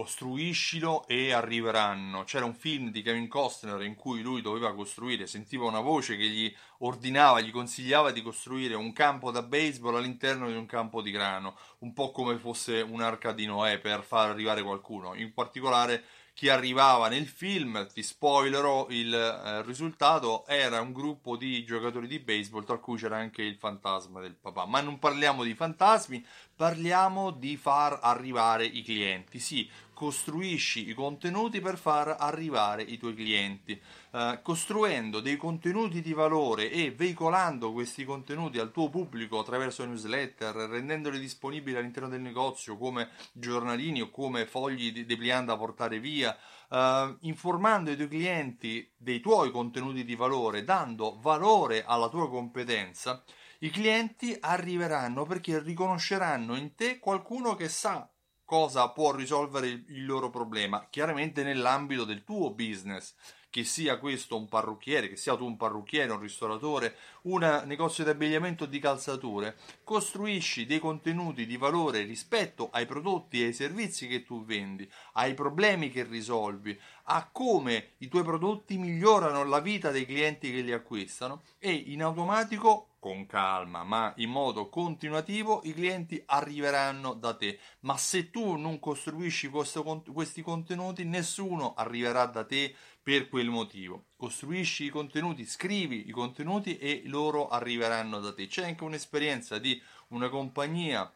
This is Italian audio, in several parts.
costruiscilo e arriveranno. C'era un film di Kevin Costner in cui lui doveva costruire, sentiva una voce che gli ordinava, gli consigliava di costruire un campo da baseball all'interno di un campo di grano, un po' come fosse un'arca di Noè per far arrivare qualcuno. In particolare chi arrivava nel film, ti spoilerò, il eh, risultato era un gruppo di giocatori di baseball tra cui c'era anche il fantasma del papà. Ma non parliamo di fantasmi, parliamo di far arrivare i clienti. Sì, costruisci i contenuti per far arrivare i tuoi clienti. Uh, costruendo dei contenuti di valore e veicolando questi contenuti al tuo pubblico attraverso newsletter, rendendoli disponibili all'interno del negozio come giornalini o come fogli di depliant da portare via, uh, informando i tuoi clienti dei tuoi contenuti di valore, dando valore alla tua competenza, i clienti arriveranno perché riconosceranno in te qualcuno che sa cosa può risolvere il, il loro problema, chiaramente nell'ambito del tuo business che sia questo un parrucchiere, che sia tu un parrucchiere, un ristoratore, un negozio di abbigliamento di calzature, costruisci dei contenuti di valore rispetto ai prodotti e ai servizi che tu vendi, ai problemi che risolvi, a come i tuoi prodotti migliorano la vita dei clienti che li acquistano e in automatico con calma, ma in modo continuativo, i clienti arriveranno da te. Ma se tu non costruisci questo, questi contenuti, nessuno arriverà da te per quel motivo. Costruisci i contenuti, scrivi i contenuti e loro arriveranno da te. C'è anche un'esperienza di una compagnia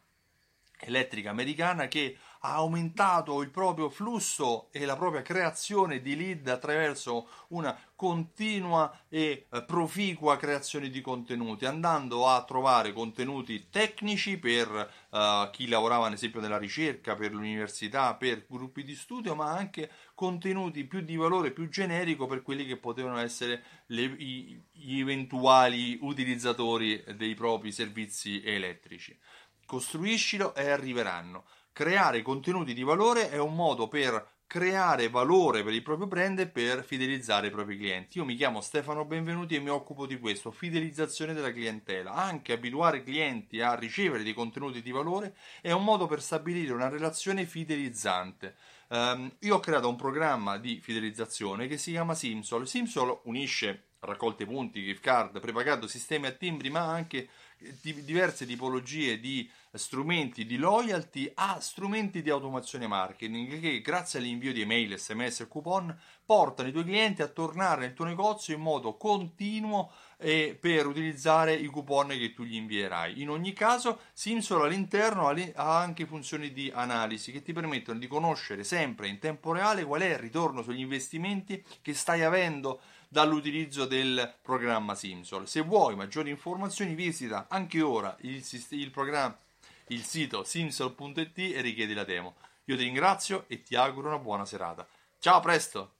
elettrica americana che ha aumentato il proprio flusso e la propria creazione di lead attraverso una continua e eh, proficua creazione di contenuti, andando a trovare contenuti tecnici per uh, chi lavorava ad esempio nella ricerca, per l'università, per gruppi di studio, ma anche contenuti più di valore, più generico per quelli che potevano essere le, i, gli eventuali utilizzatori dei propri servizi elettrici costruiscilo e arriveranno. Creare contenuti di valore è un modo per creare valore per il proprio brand e per fidelizzare i propri clienti. Io mi chiamo Stefano Benvenuti e mi occupo di questo, fidelizzazione della clientela. Anche abituare i clienti a ricevere dei contenuti di valore è un modo per stabilire una relazione fidelizzante. Um, io ho creato un programma di fidelizzazione che si chiama Simsol. Simsol unisce raccolte punti, gift card, prepagato, sistemi a timbri, ma anche diverse tipologie di strumenti di loyalty a strumenti di automazione marketing che grazie all'invio di email, sms e coupon portano i tuoi clienti a tornare nel tuo negozio in modo continuo e per utilizzare i coupon che tu gli invierai. In ogni caso, Simsol all'interno ha anche funzioni di analisi che ti permettono di conoscere sempre in tempo reale qual è il ritorno sugli investimenti che stai avendo dall'utilizzo del programma Simsol. Se vuoi maggiori informazioni visita anche ora il, il, il sito simsol.it e richiedi la demo. Io ti ringrazio e ti auguro una buona serata. Ciao, a presto!